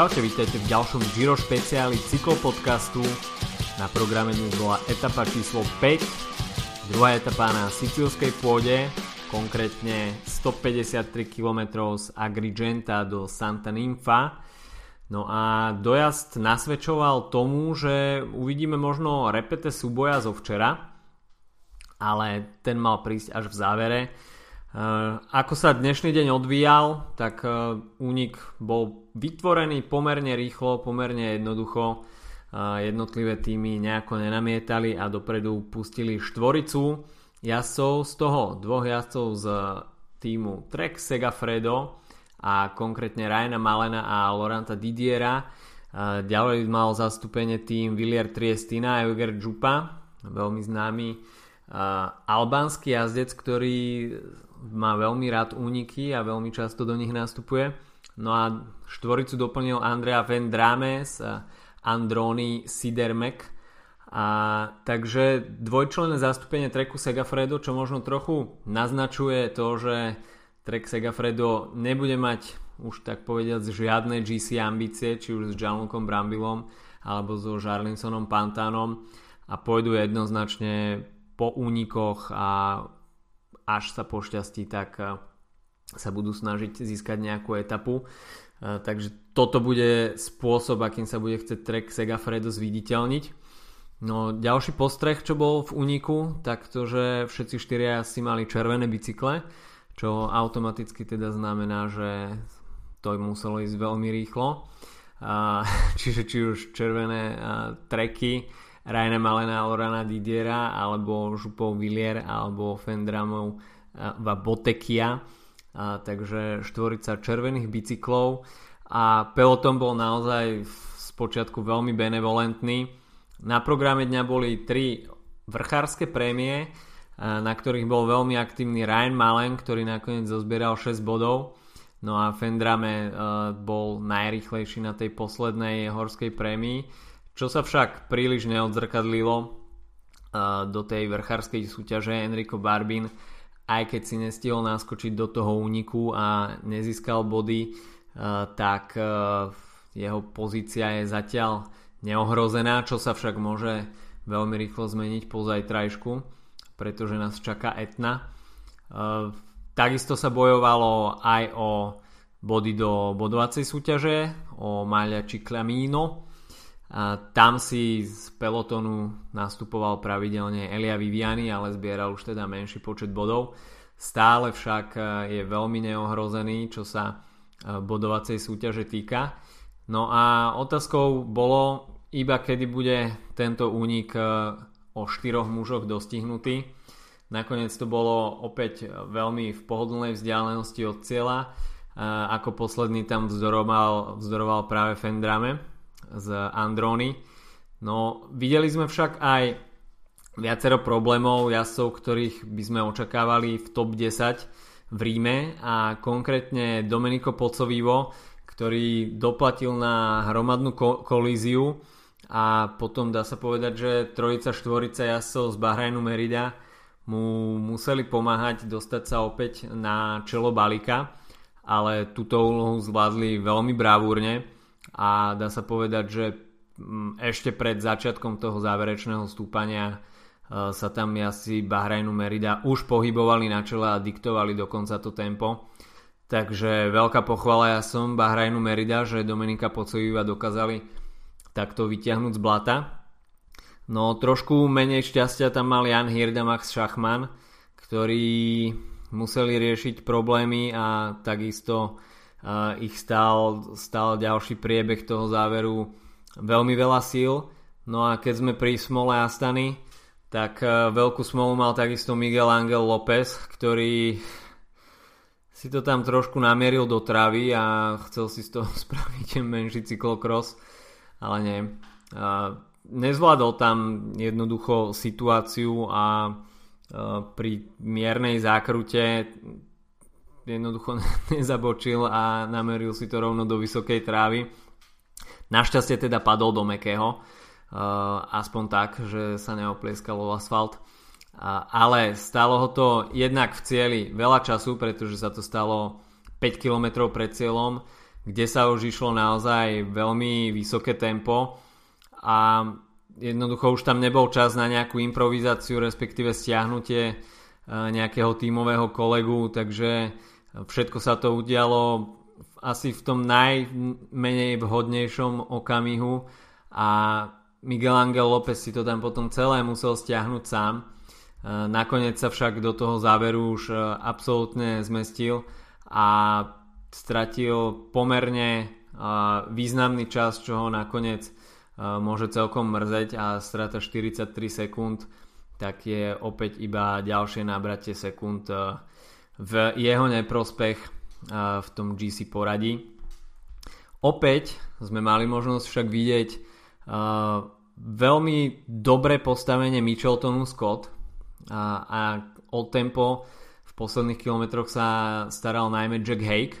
Čaute, vítajte v ďalšom Giro špeciáli cyklopodcastu. Na programe dnes bola etapa číslo 5, druhá etapa na sicilskej pôde, konkrétne 153 km z Agrigenta do Santa Ninfa. No a dojazd nasvedčoval tomu, že uvidíme možno repete súboja zo včera, ale ten mal prísť až v závere. Eh, ako sa dnešný deň odvíjal, tak eh, únik bol vytvorený pomerne rýchlo, pomerne jednoducho. Eh, jednotlivé týmy nejako nenamietali a dopredu pustili štvoricu jazdcov, z toho dvoch jazdcov z týmu Trek Segafredo a konkrétne Ryana Malena a Loranta Didiera. Ďalej mal zastúpenie tým Villier Triestina a Euger Džupa, veľmi známy albánsky jazdec, ktorý má veľmi rád úniky a veľmi často do nich nastupuje. No a štvoricu doplnil Andrea Vendrames a Androni Sidermek. A takže dvojčlenné zastúpenie treku Segafredo, čo možno trochu naznačuje to, že trek Segafredo nebude mať už tak povediať žiadne GC ambície, či už s Gianlucom Brambilom alebo so Jarlinsonom Pantánom a pôjdu jednoznačne po únikoch a až sa pošťastí, tak eh, sa budú snažiť získať nejakú etapu. Eh, takže toto bude spôsob, akým sa bude chcieť Trek Segafredo zviditeľniť. No ďalší postreh, čo bol v úniku, tak to, že všetci štyria si mali červené bicykle, čo automaticky teda znamená, že to muselo ísť veľmi rýchlo. Čiže či už červené treky, Rajna Malena, Lorana Didiera alebo Župov Villier alebo Fendramov va Botekia. A, takže štvorica červených bicyklov. A peloton bol naozaj z počiatku veľmi benevolentný. Na programe dňa boli tri vrchárske prémie na ktorých bol veľmi aktívny Ryan Malen, ktorý nakoniec zozbieral 6 bodov. No a Fendrame bol najrychlejší na tej poslednej horskej prémii čo sa však príliš neodzrkadlilo do tej vrchárskej súťaže Enrico Barbin, aj keď si nestihol naskočiť do toho úniku a nezískal body, tak jeho pozícia je zatiaľ neohrozená, čo sa však môže veľmi rýchlo zmeniť po zajtrajšku, pretože nás čaká Etna. Takisto sa bojovalo aj o body do bodovacej súťaže, o Malia Ciclamino, a tam si z pelotonu nastupoval pravidelne Elia Viviani, ale zbieral už teda menší počet bodov. Stále však e, je veľmi neohrozený, čo sa e, bodovacej súťaže týka. No a otázkou bolo, iba kedy bude tento únik e, o štyroch mužoch dostihnutý. Nakoniec to bolo opäť veľmi v pohodlnej vzdialenosti od cieľa. Ako posledný tam vzdoroval, vzdoroval práve Fendrame z Androny. No, videli sme však aj viacero problémov jazdcov, ktorých by sme očakávali v top 10 v Ríme a konkrétne Domenico Pocovivo, ktorý doplatil na hromadnú ko- kolíziu a potom dá sa povedať, že trojica, štvorica jazdcov z Bahrajnu Merida mu museli pomáhať dostať sa opäť na čelo balíka, ale túto úlohu zvládli veľmi bravúrne a dá sa povedať, že mm, ešte pred začiatkom toho záverečného stúpania e, sa tam asi Bahrajnu Merida už pohybovali na čele a diktovali dokonca to tempo. Takže veľká pochvala ja som Bahrajnu Merida, že Dominika Pocoviva dokázali takto vyťahnuť z blata. No trošku menej šťastia tam mal Jan Hirda Max Schachman, ktorí museli riešiť problémy a takisto ich stál, stál ďalší priebeh toho záveru veľmi veľa síl. No a keď sme pri smole Astany, tak e, veľkú smolu mal takisto Miguel Angel López, ktorý si to tam trošku namieril do travy a chcel si z toho spraviť menší cyklokros, ale nie. Nezvládol tam jednoducho situáciu a e, pri miernej zákrute jednoducho nezabočil a nameril si to rovno do vysokej trávy. Našťastie teda padol do mekého, uh, aspoň tak, že sa neoplieskalo asfalt. Uh, ale stalo ho to jednak v cieli veľa času, pretože sa to stalo 5 km pred cieľom, kde sa už išlo naozaj veľmi vysoké tempo a jednoducho už tam nebol čas na nejakú improvizáciu, respektíve stiahnutie e, nejakého tímového kolegu, takže všetko sa to udialo asi v tom najmenej vhodnejšom okamihu a Miguel Angel López si to tam potom celé musel stiahnuť sám. E, nakoniec sa však do toho záveru už e, absolútne zmestil a stratil pomerne významný čas, čo ho nakoniec môže celkom mrzeť a strata 43 sekúnd tak je opäť iba ďalšie nabratie sekúnd v jeho neprospech v tom GC poradí. Opäť sme mali možnosť však vidieť veľmi dobré postavenie Micheltonu Scott a, a o tempo v posledných kilometroch sa staral najmä Jack Hake,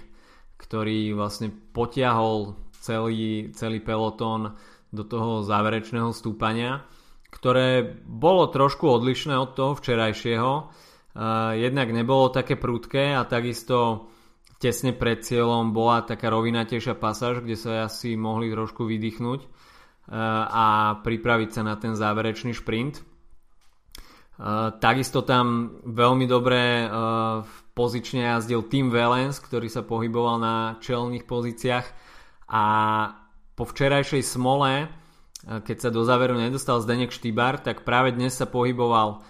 ktorý vlastne potiahol celý, celý pelotón do toho záverečného stúpania, ktoré bolo trošku odlišné od toho včerajšieho. Jednak nebolo také prudké a takisto tesne pred cieľom bola taká rovinatejšia pasáž, kde sa asi mohli trošku vydýchnuť a pripraviť sa na ten záverečný šprint. Takisto tam veľmi dobre pozične jazdil Tim Valens, ktorý sa pohyboval na čelných pozíciách a po včerajšej smole, keď sa do záveru nedostal Zdenek Štýbar, tak práve dnes sa pohyboval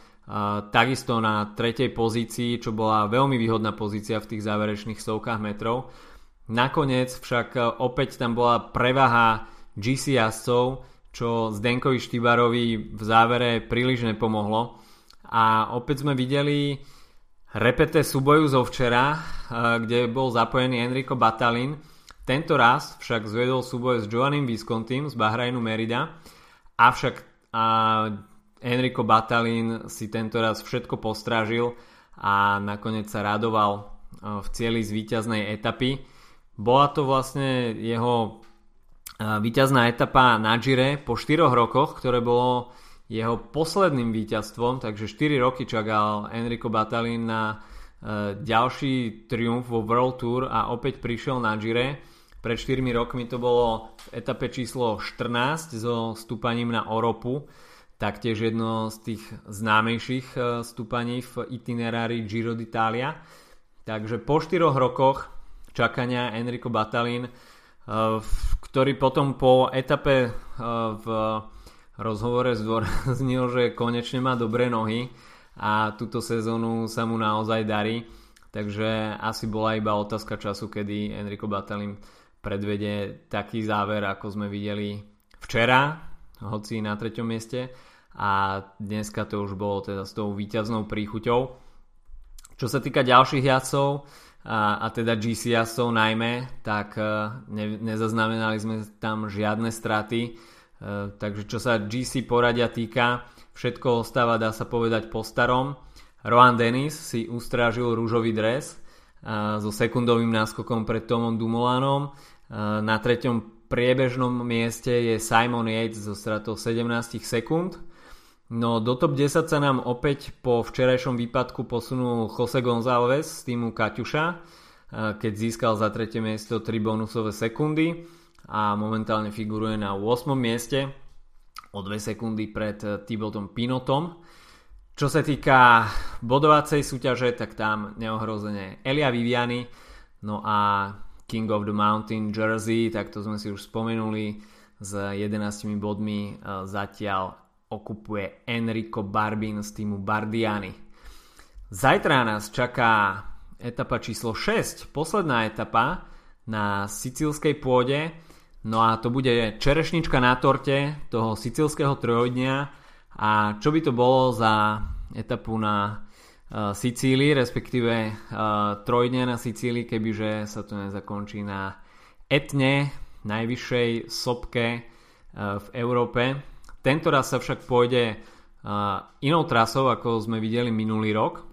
takisto na tretej pozícii, čo bola veľmi výhodná pozícia v tých záverečných stovkách metrov. Nakoniec však opäť tam bola prevaha GC jazdcov, čo Zdenkovi Štýbarovi v závere príliš nepomohlo. A opäť sme videli repete súboju zo včera, kde bol zapojený Enrico Batalin, tento raz však zvedol súboj s Joanim Viscontim z Bahrajnu Merida, avšak a Enrico Batalin si tento raz všetko postražil a nakoniec sa radoval v cieli z víťaznej etapy. Bola to vlastne jeho víťazná etapa na Gire po 4 rokoch, ktoré bolo jeho posledným víťazstvom, takže 4 roky čakal Enrico Batalin na ďalší triumf vo World Tour a opäť prišiel na Gire pred 4 rokmi to bolo v etape číslo 14 so stúpaním na Oropu, taktiež jedno z tých známejších e, stúpaní v itinerári Giro d'Italia. Takže po 4 rokoch čakania Enrico Batalin, e, ktorý potom po etape e, v rozhovore zdôraznil, že konečne má dobré nohy a túto sezónu sa mu naozaj darí. Takže asi bola iba otázka času, kedy Enrico Batalin predvede taký záver, ako sme videli včera, hoci na treťom mieste a dneska to už bolo teda s tou výťaznou príchuťou. Čo sa týka ďalších jazdcov a, a teda GC jazdcov najmä, tak e, ne, nezaznamenali sme tam žiadne straty, e, takže čo sa GC poradia týka, všetko ostáva dá sa povedať po starom. Rohan Dennis si ustrážil rúžový dres so sekundovým náskokom pred Tomom Dumolanom. Na treťom priebežnom mieste je Simon Yates so stratou 17 sekúnd. No do top 10 sa nám opäť po včerajšom výpadku posunul Jose González z týmu Kaťuša, keď získal za tretie miesto 3 bonusové sekundy a momentálne figuruje na 8. mieste o 2 sekundy pred Thibaultom Pinotom. Čo sa týka bodovacej súťaže, tak tam neohrozene Elia Viviani, no a King of the Mountain Jersey, tak to sme si už spomenuli, s 11 bodmi e, zatiaľ okupuje Enrico Barbin z týmu Bardiani. Zajtra nás čaká etapa číslo 6, posledná etapa na sicílskej pôde, no a to bude čerešnička na torte toho sicílskeho trojdňa a čo by to bolo za etapu na uh, Sicílii, respektíve uh, trojdne na Sicílii, kebyže sa to nezakončí na etne, najvyššej sopke uh, v Európe. Tento raz sa však pôjde inou trasou, ako sme videli minulý rok.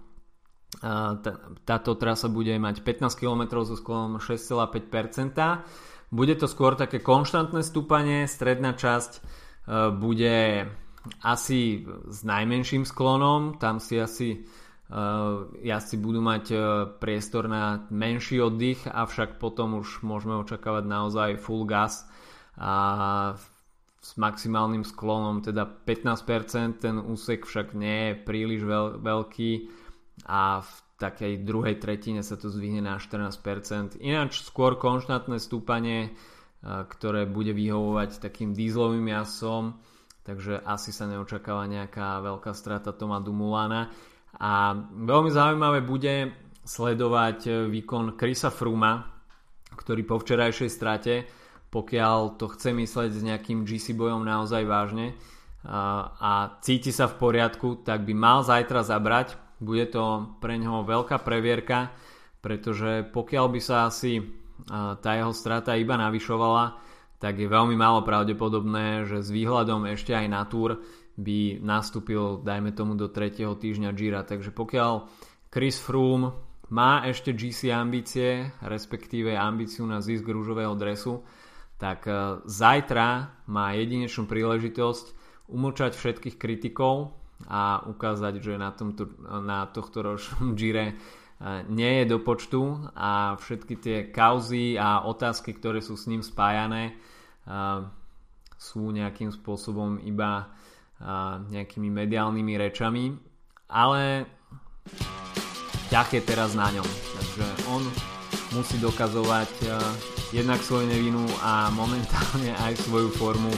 Táto trasa bude mať 15 km so sklom 6,5%. Bude to skôr také konštantné stúpanie, stredná časť bude asi s najmenším sklonom, tam si asi jazdci budú mať priestor na menší oddych, avšak potom už môžeme očakávať naozaj full gas a s maximálnym sklonom teda 15%, ten úsek však nie je príliš veľ, veľký a v takej druhej tretine sa to zvihne na 14%. Ináč skôr konštantné stúpanie, ktoré bude vyhovovať takým dízlovým jasom, takže asi sa neočakáva nejaká veľká strata Toma Dumulana. A veľmi zaujímavé bude sledovať výkon Krisa Fruma, ktorý po včerajšej strate pokiaľ to chce mysleť s nejakým GC bojom naozaj vážne a, cíti sa v poriadku, tak by mal zajtra zabrať. Bude to pre neho veľká previerka, pretože pokiaľ by sa asi tá jeho strata iba navyšovala, tak je veľmi málo pravdepodobné, že s výhľadom ešte aj na túr by nastúpil, dajme tomu, do 3. týždňa Gira. Takže pokiaľ Chris Froome má ešte GC ambície, respektíve ambíciu na zisk rúžového dresu, tak e, zajtra má jedinečnú príležitosť umlčať všetkých kritikov a ukázať, že na, tomto, na tohto ročnom Gire e, nie je do počtu a všetky tie kauzy a otázky, ktoré sú s ním spájané, e, sú nejakým spôsobom iba nejakými mediálnymi rečami, ale ťah je teraz na ňom. Takže on musí dokazovať jednak svoju nevinu a momentálne aj svoju formu,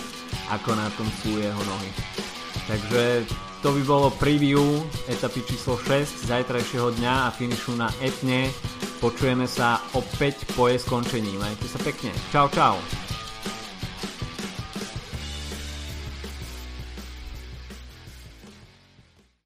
ako na tom sú jeho nohy. Takže to by bolo preview etapy číslo 6 zajtrajšieho dňa a finišu na Etne. Počujeme sa opäť po jej skončení. Majte sa pekne. Čau, čau.